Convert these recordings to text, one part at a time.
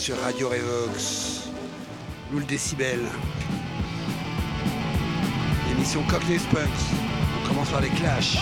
sur Radio Revox. Nous le décibel. Émission Cockney Punks. On commence par les clashs.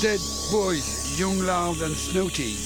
Dead Boys, Young Love and Snowty.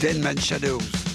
Producer. Dead Man Shadows.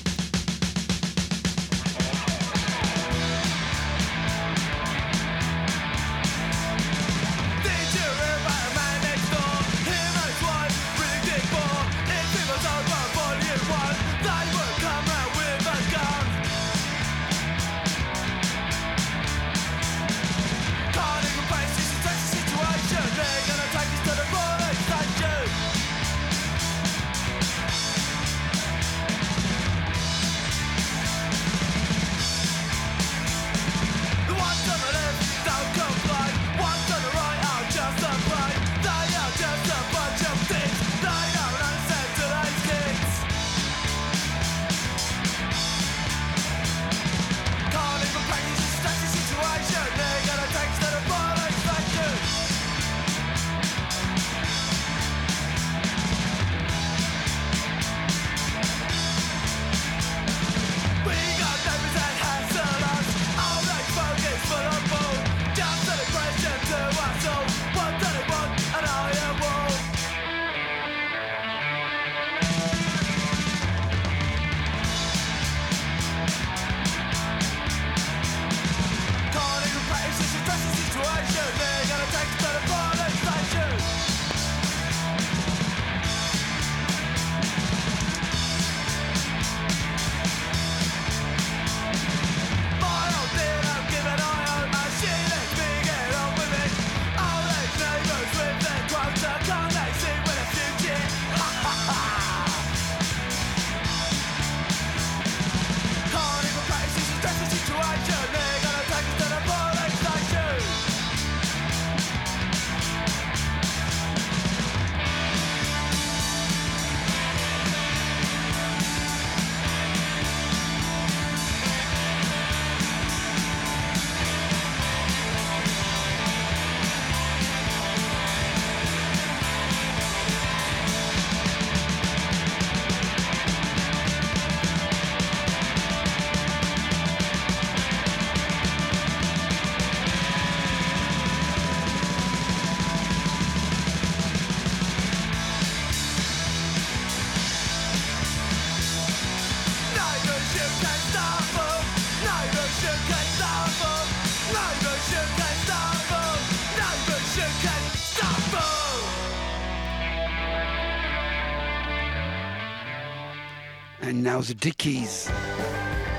The Dickies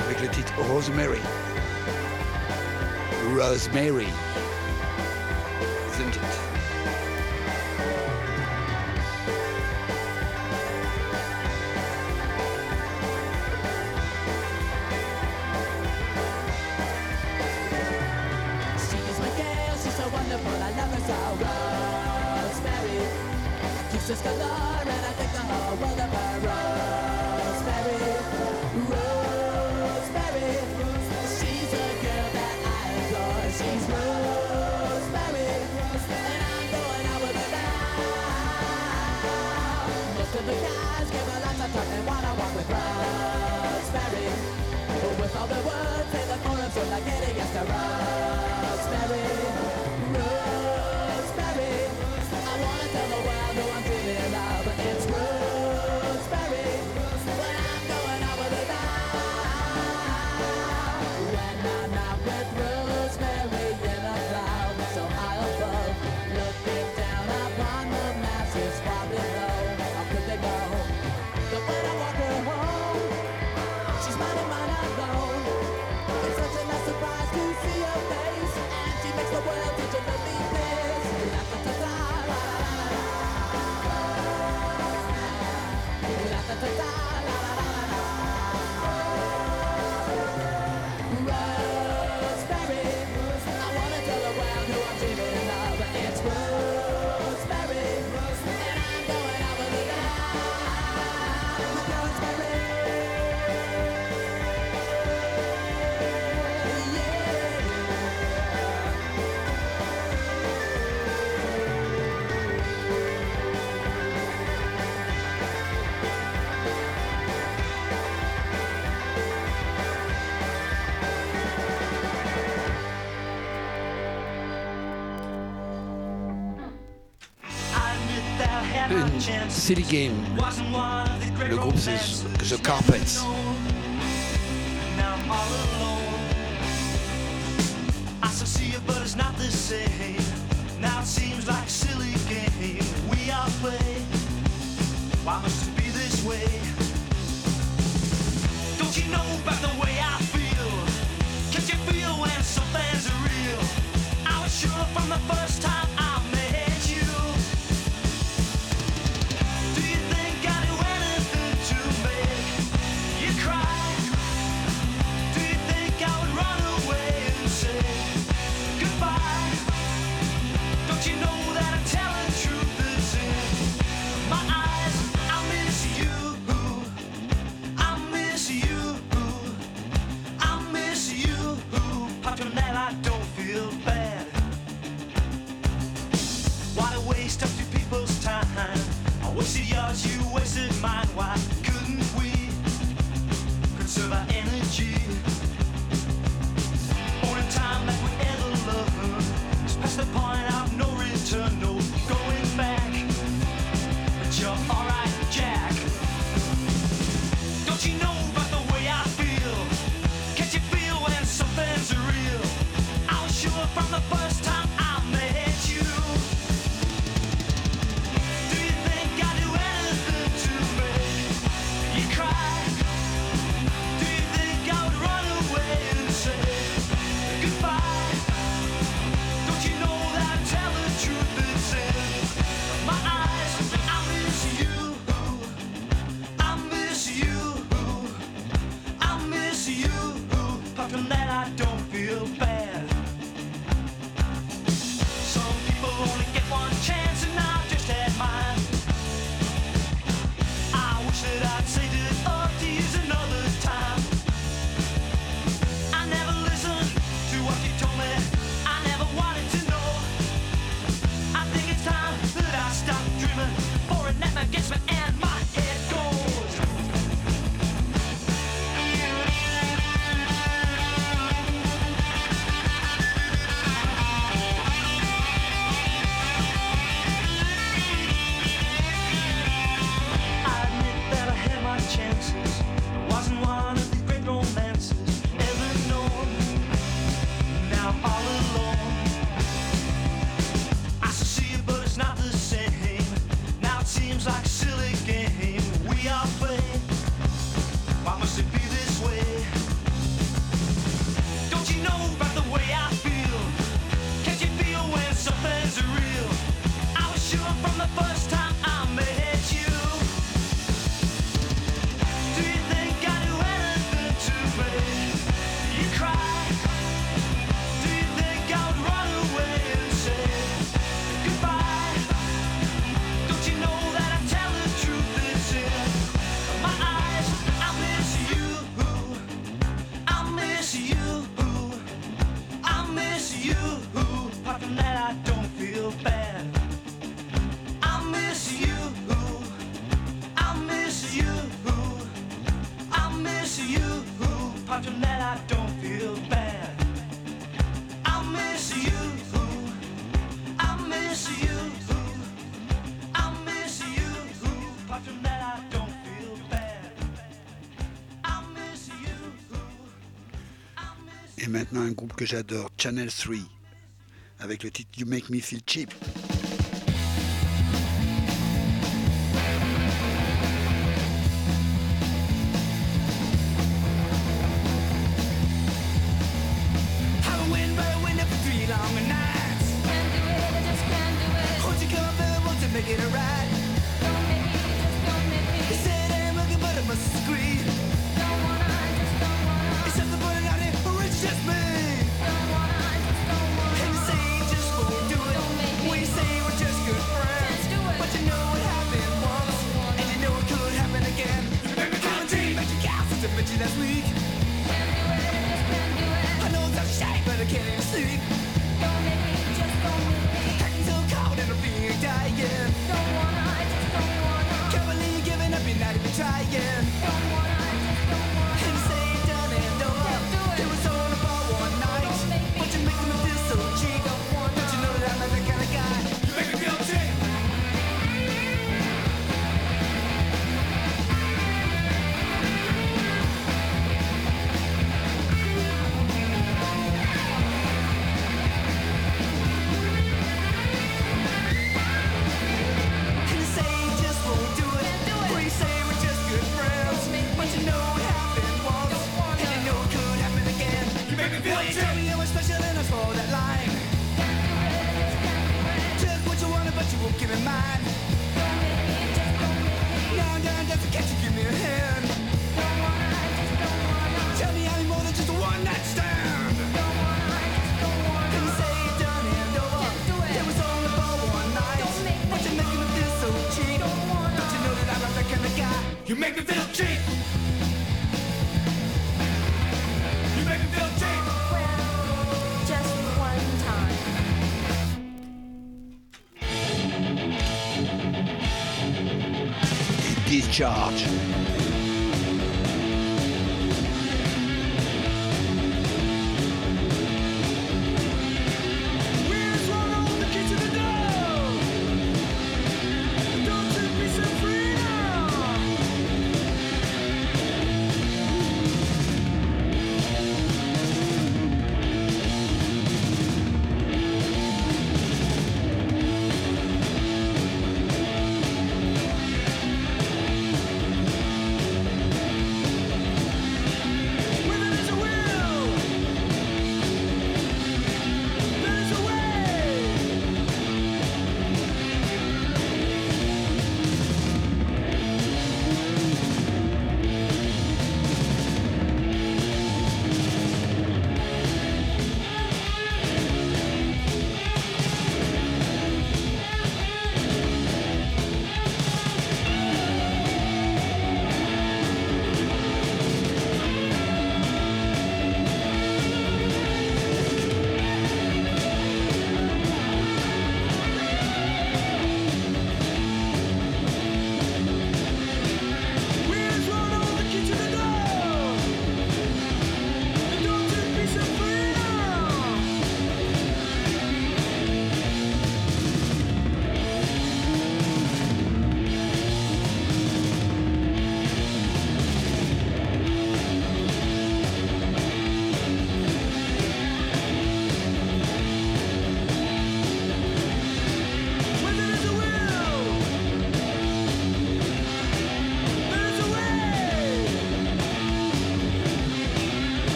avec le titre Rosemary. Rosemary. Silly Game. Le groupe c'est The Carpets. Un groupe que j'adore, Channel 3, avec le titre You Make Me Feel Cheap. charge.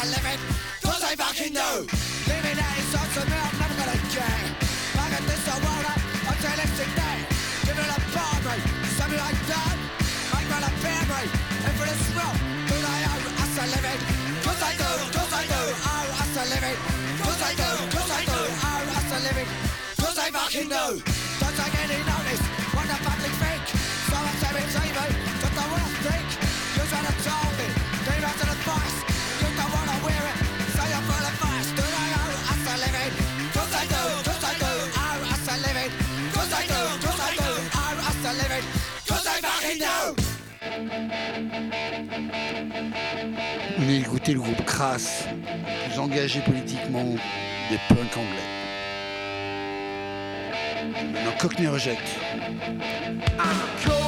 to live it Cause I fucking know Living that is on to me, I'm never gonna care. Back at this, old world, I'm it's today. Give it up for me, something like that. Make me a me, and for this world, who Do they owe us a living? Cause I do, cause I do, owe us a living. Cause I do, cause I do, owe us a living. Cause I fucking know Don't take any notice, what the public think So I say it's evil, just the worst think. You should have told me, leave us in the forest le groupe crasse, plus engagé politiquement des punks anglais. Maintenant, Cockney rejecte. Ah,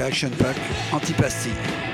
Action Pack, Antipastille.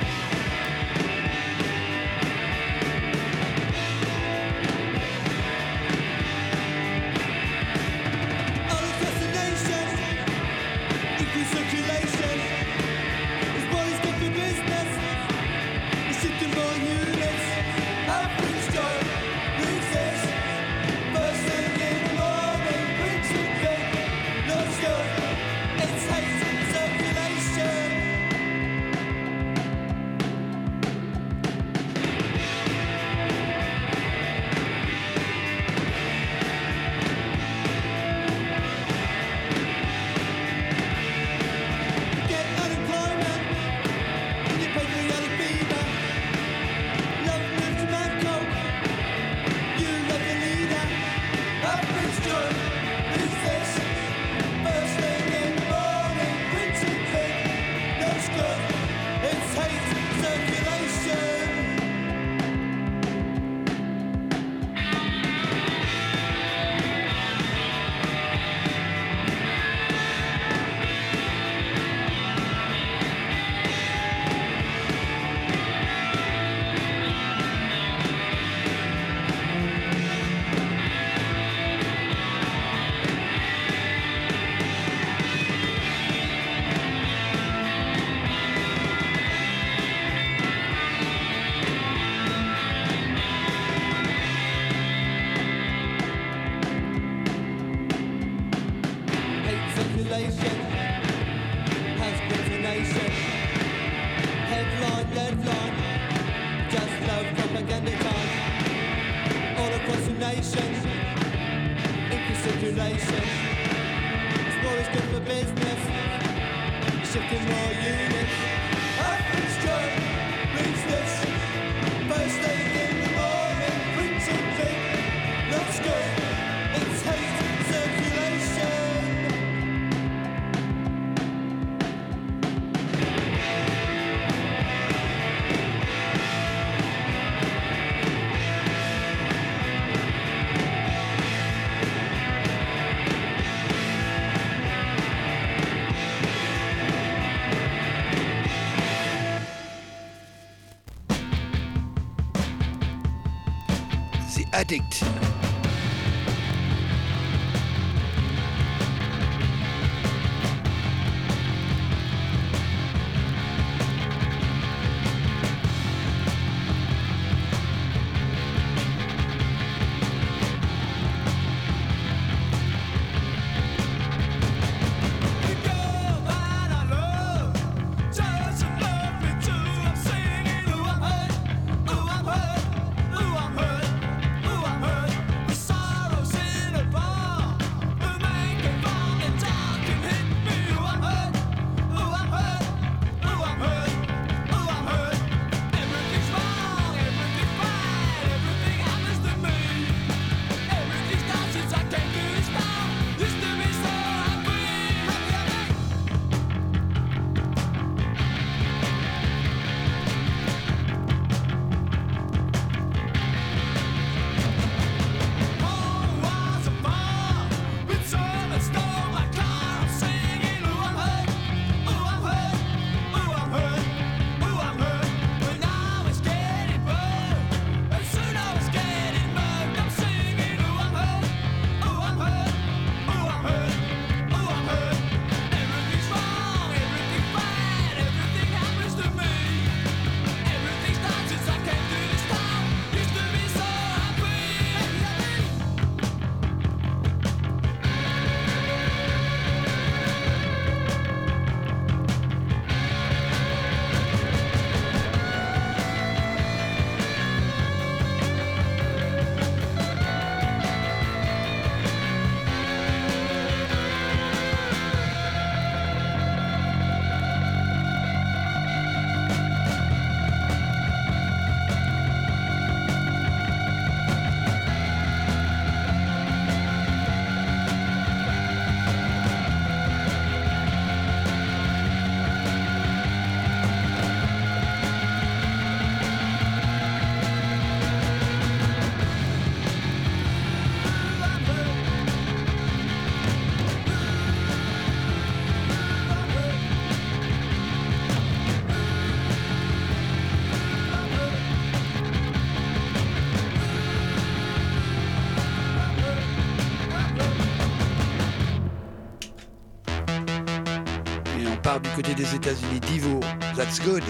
Du côté des États-Unis. Divo, That's Good.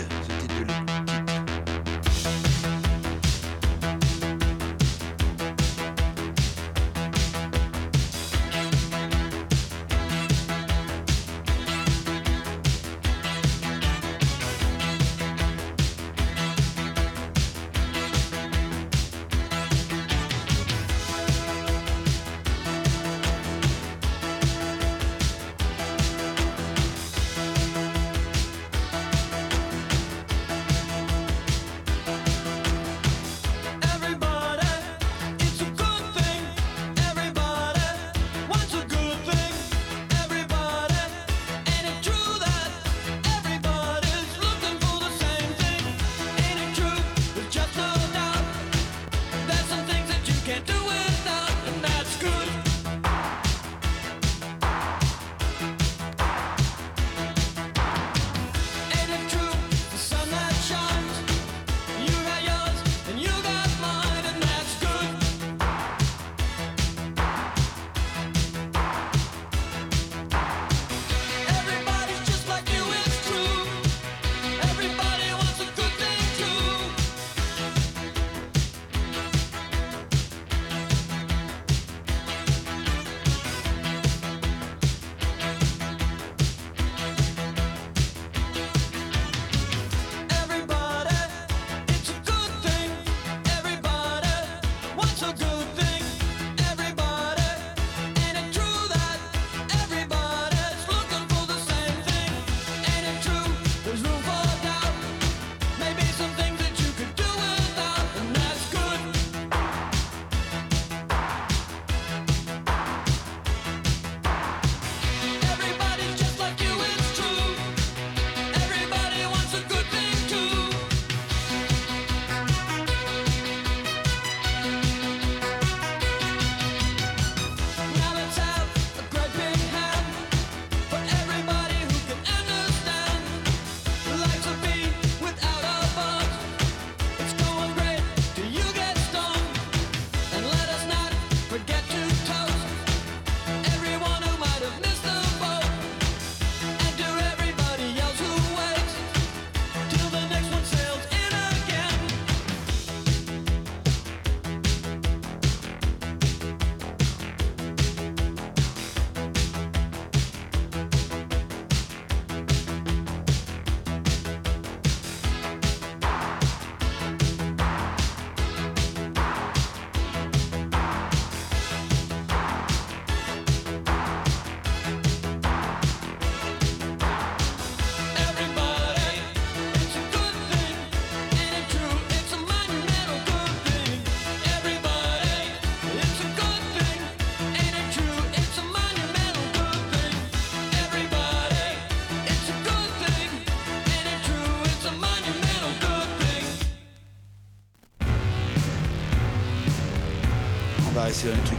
decisione chi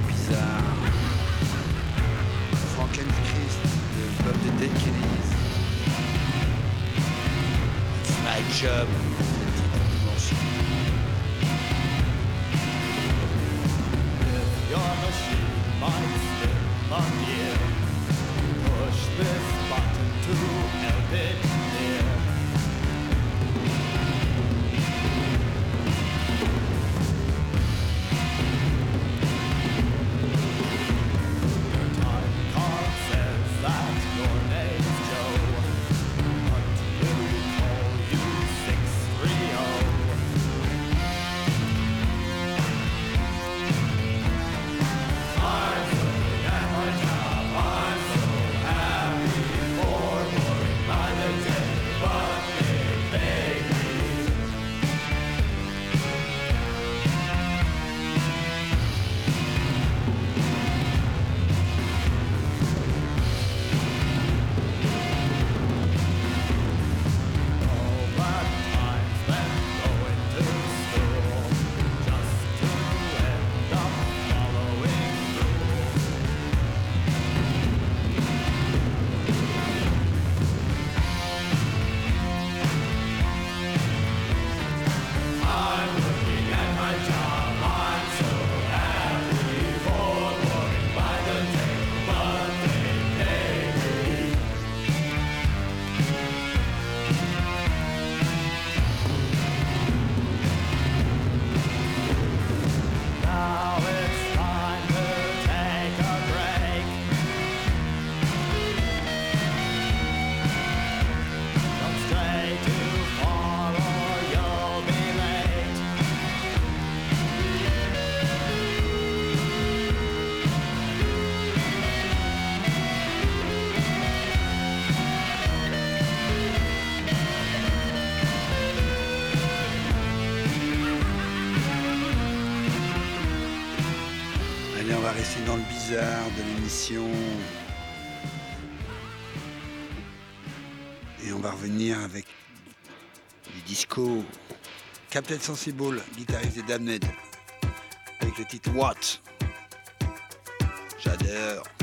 Rester dans le bizarre de l'émission. Et on va revenir avec du disco. Captain Sensible, guitariste Damned. Avec le titre What J'adore.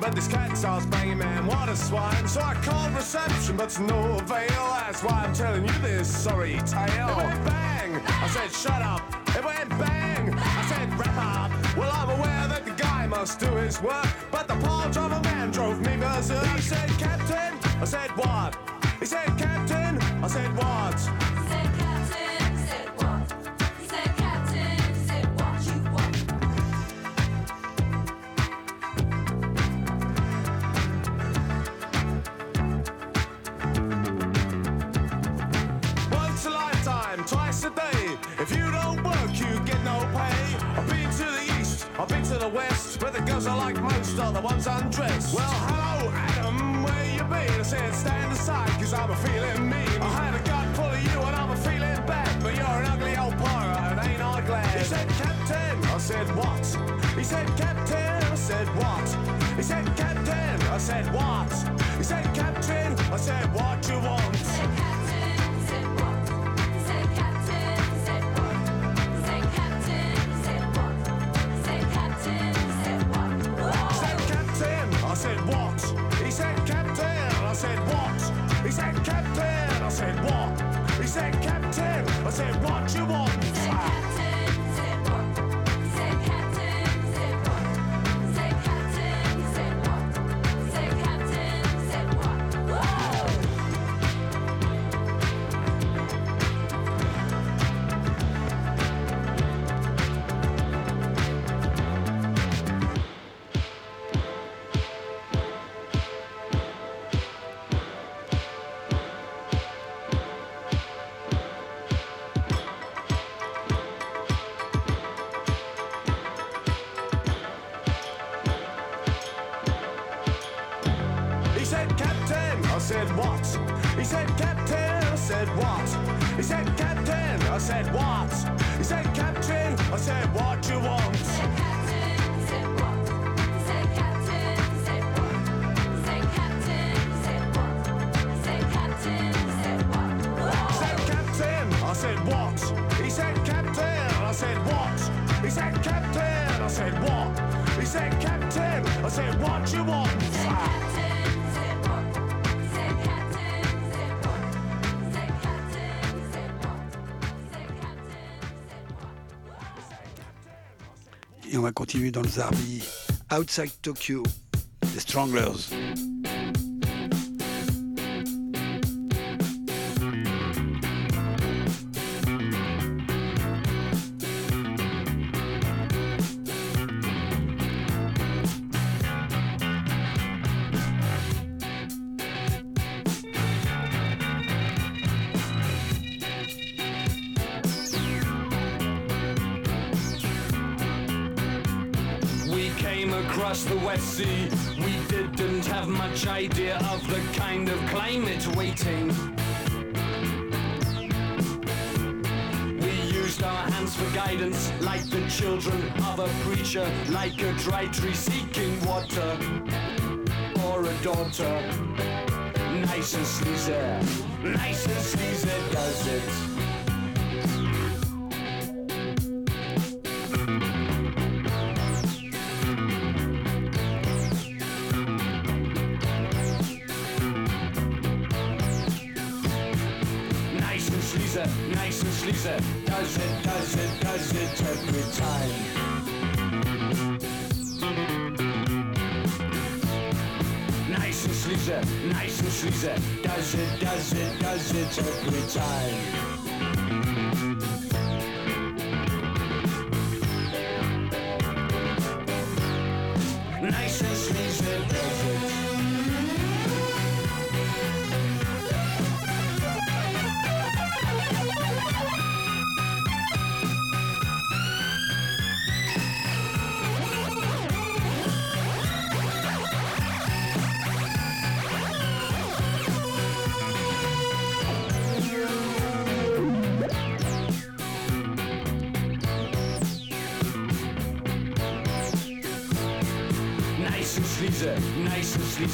But this cat starts banging, man, what a swine. So I called reception, but to no avail. That's why I'm telling you this sorry tale. It went bang! I said, shut up. It went bang! I said, wrap up. Well, I'm aware that the guy must do his work. But the of a man drove me berserk. He said, Captain. I said, what? He said, Captain. I said, what? The ones undressed. Well, hello, Adam, where you been? I said, stand aside, cause I'm a feeling mean. I had a gun full of you and I'm a feeling bad, but you're an ugly old pirate and ain't I glad? He said, Captain, I said, what? He said, Captain, I said, what? He said, Captain, I said, what? He said, Captain, I said, what you want? Dans le Zarbi. Outside Tokyo, The Stranglers. Across the West Sea. We didn't have much idea of the kind of climate waiting. We used our hands for guidance, like the children of a preacher, like a dry tree seeking water, or a daughter. Nice and sleazy, nice and sleazy does it. exit.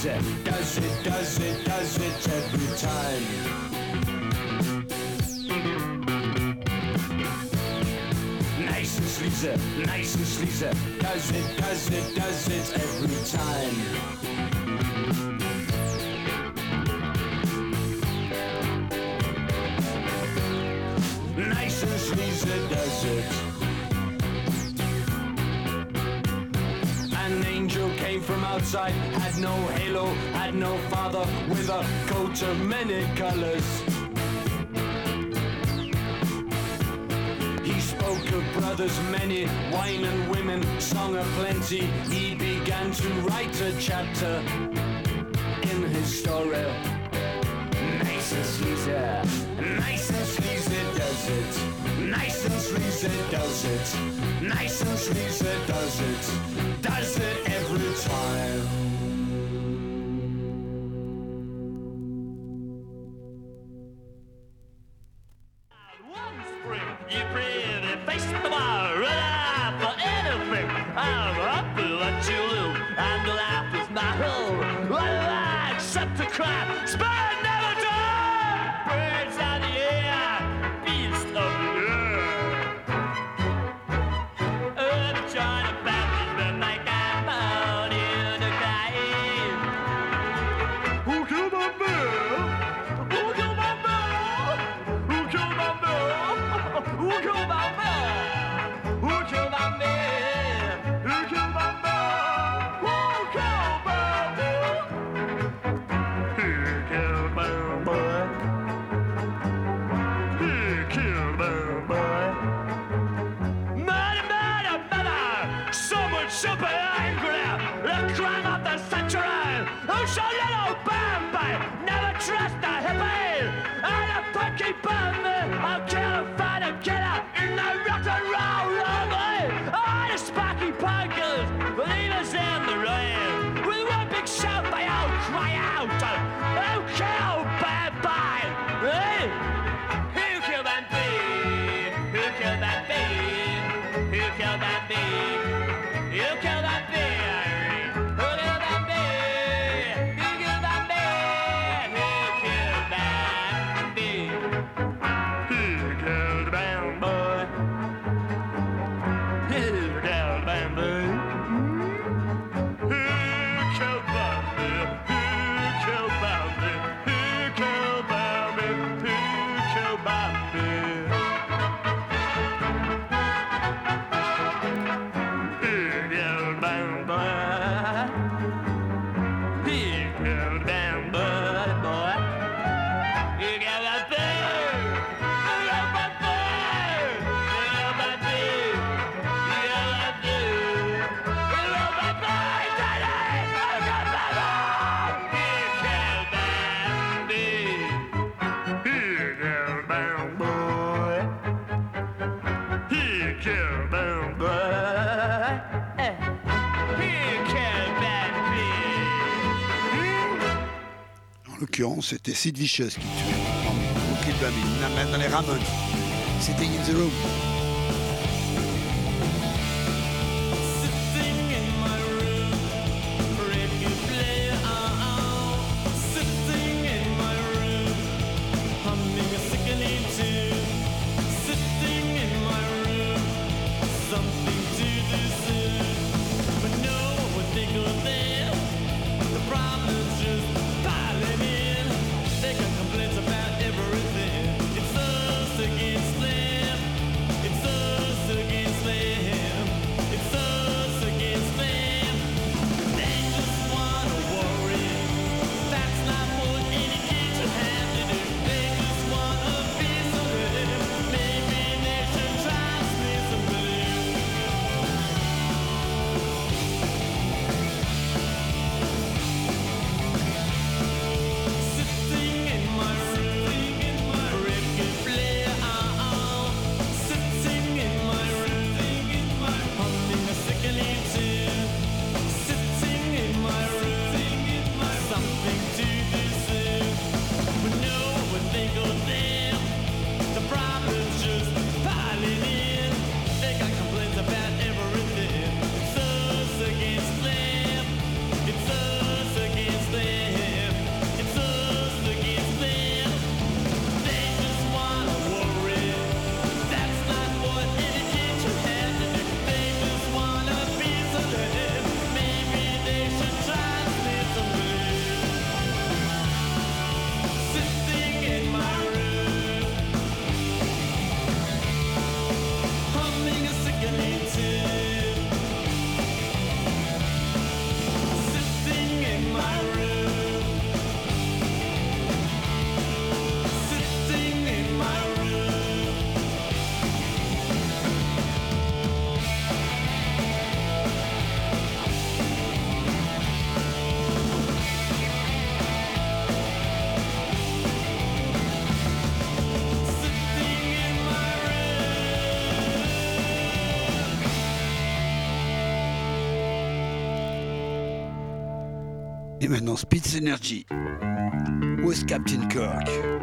it. Does it, does it, does it every time. Nice and sleazy, nice and sleazy. Does it, does it, does it every time. Nice and sleazy does it. came from outside, had no halo, had no father, with a coat of many colors. He spoke of brothers many, wine and women, song of plenty. He began to write a chapter in his story. Nice and sleazy, nice and sleazy does it. Nice and sleazy does it. Nice and sleazy does it. Does it every time. l'occurrence, c'était Sid Vicious qui tuait. Ou Kill Baby, dans les Ramones. C'était In the Room. Et maintenant, Spitz Energy with Captain Kirk?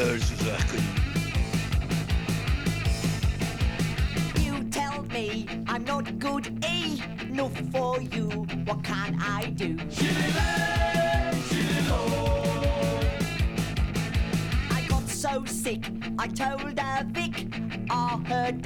Goes Zucking. You tell me I'm not good enough for you. What can I do? I got so sick, I told a Vic, I ah, heard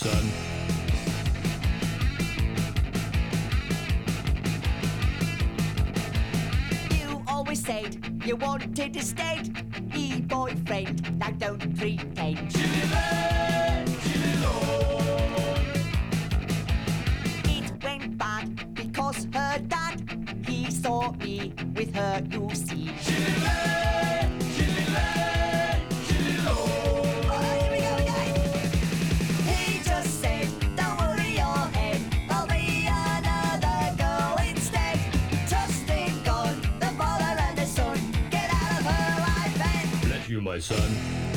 son. You always said you wanted to stay. my son.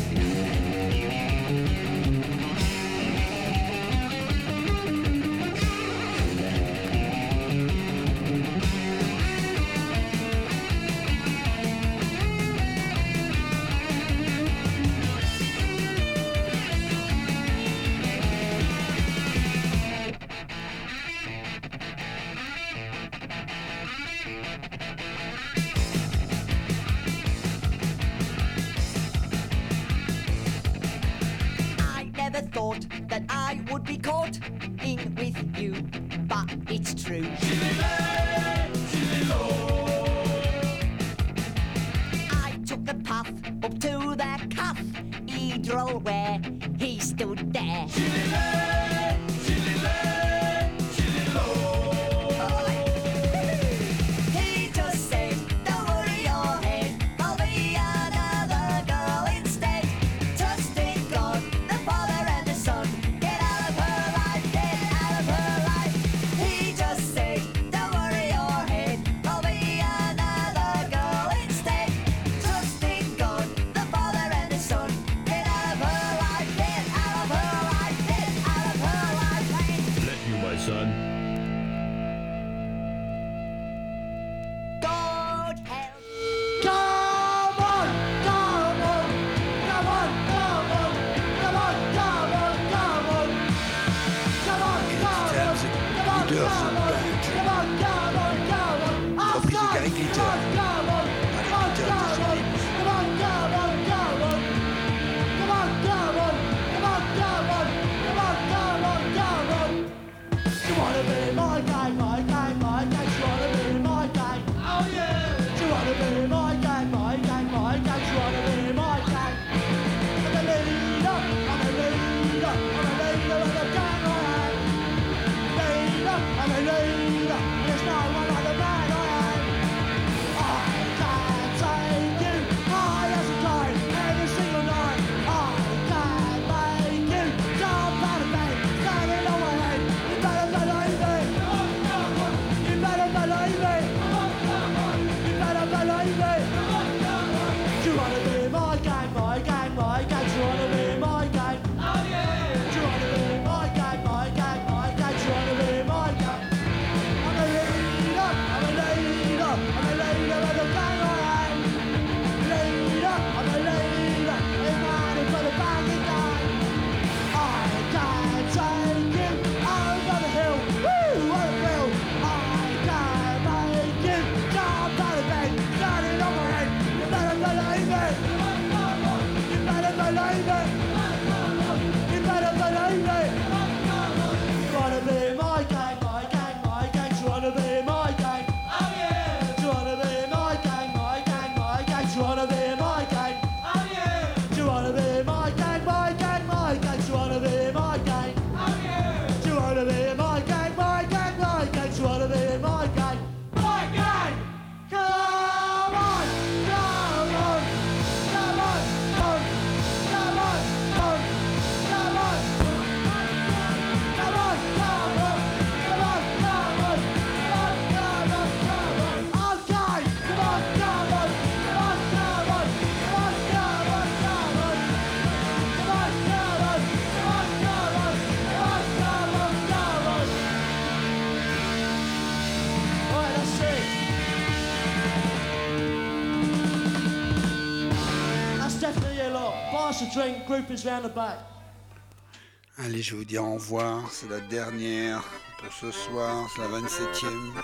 Allez, je vais vous dire au revoir. C'est la dernière pour ce soir. C'est la 27e.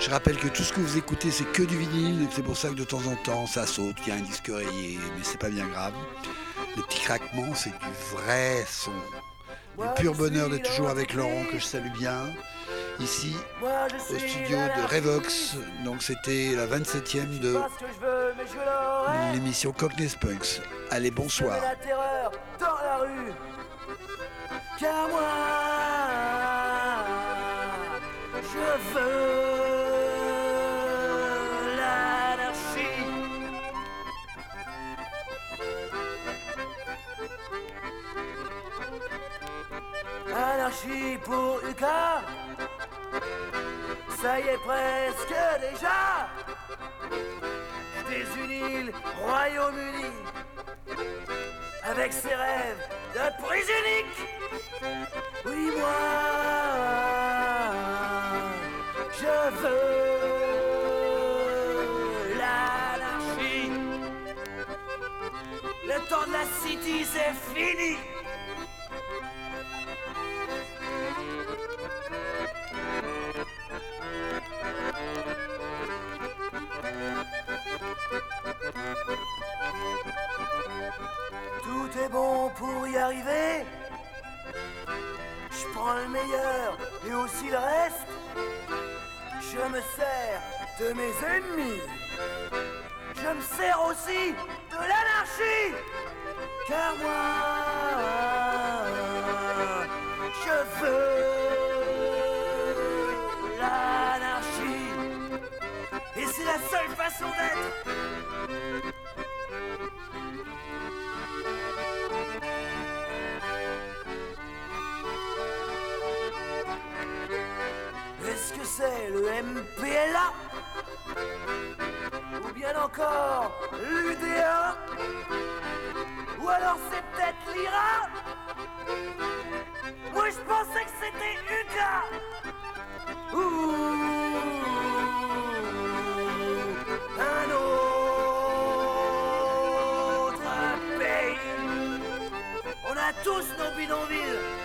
Je rappelle que tout ce que vous écoutez, c'est que du vinyle. C'est pour ça que de temps en temps, ça saute. Il y a un disque rayé, mais c'est pas bien grave. Les petits craquements, c'est du vrai son. Du pur bonheur d'être toujours avec Laurent, que je salue bien. Ici, au studio de Revox. Donc, c'était la 27e de l'émission Cockney Spunks. Allez, bonsoir. La terreur dans la rue. Car moi, je veux l'anarchie. Anarchie pour Uka. Ça y est presque déjà. Uniles, Royaume-Uni avec ses rêves de prise unique. Oui, moi, je veux l'anarchie. Le temps de la city, c'est fini. Tout est bon pour y arriver. Je prends le meilleur et aussi le reste. Je me sers de mes ennemis. Je me sers aussi de l'anarchie. Car moi, je veux l'anarchie. Et c'est la seule façon d'être. Encore l'UDA Ou alors c'est peut-être l'IRA Moi je pensais que c'était UCA Ou un autre pays. On a tous nos bidonvilles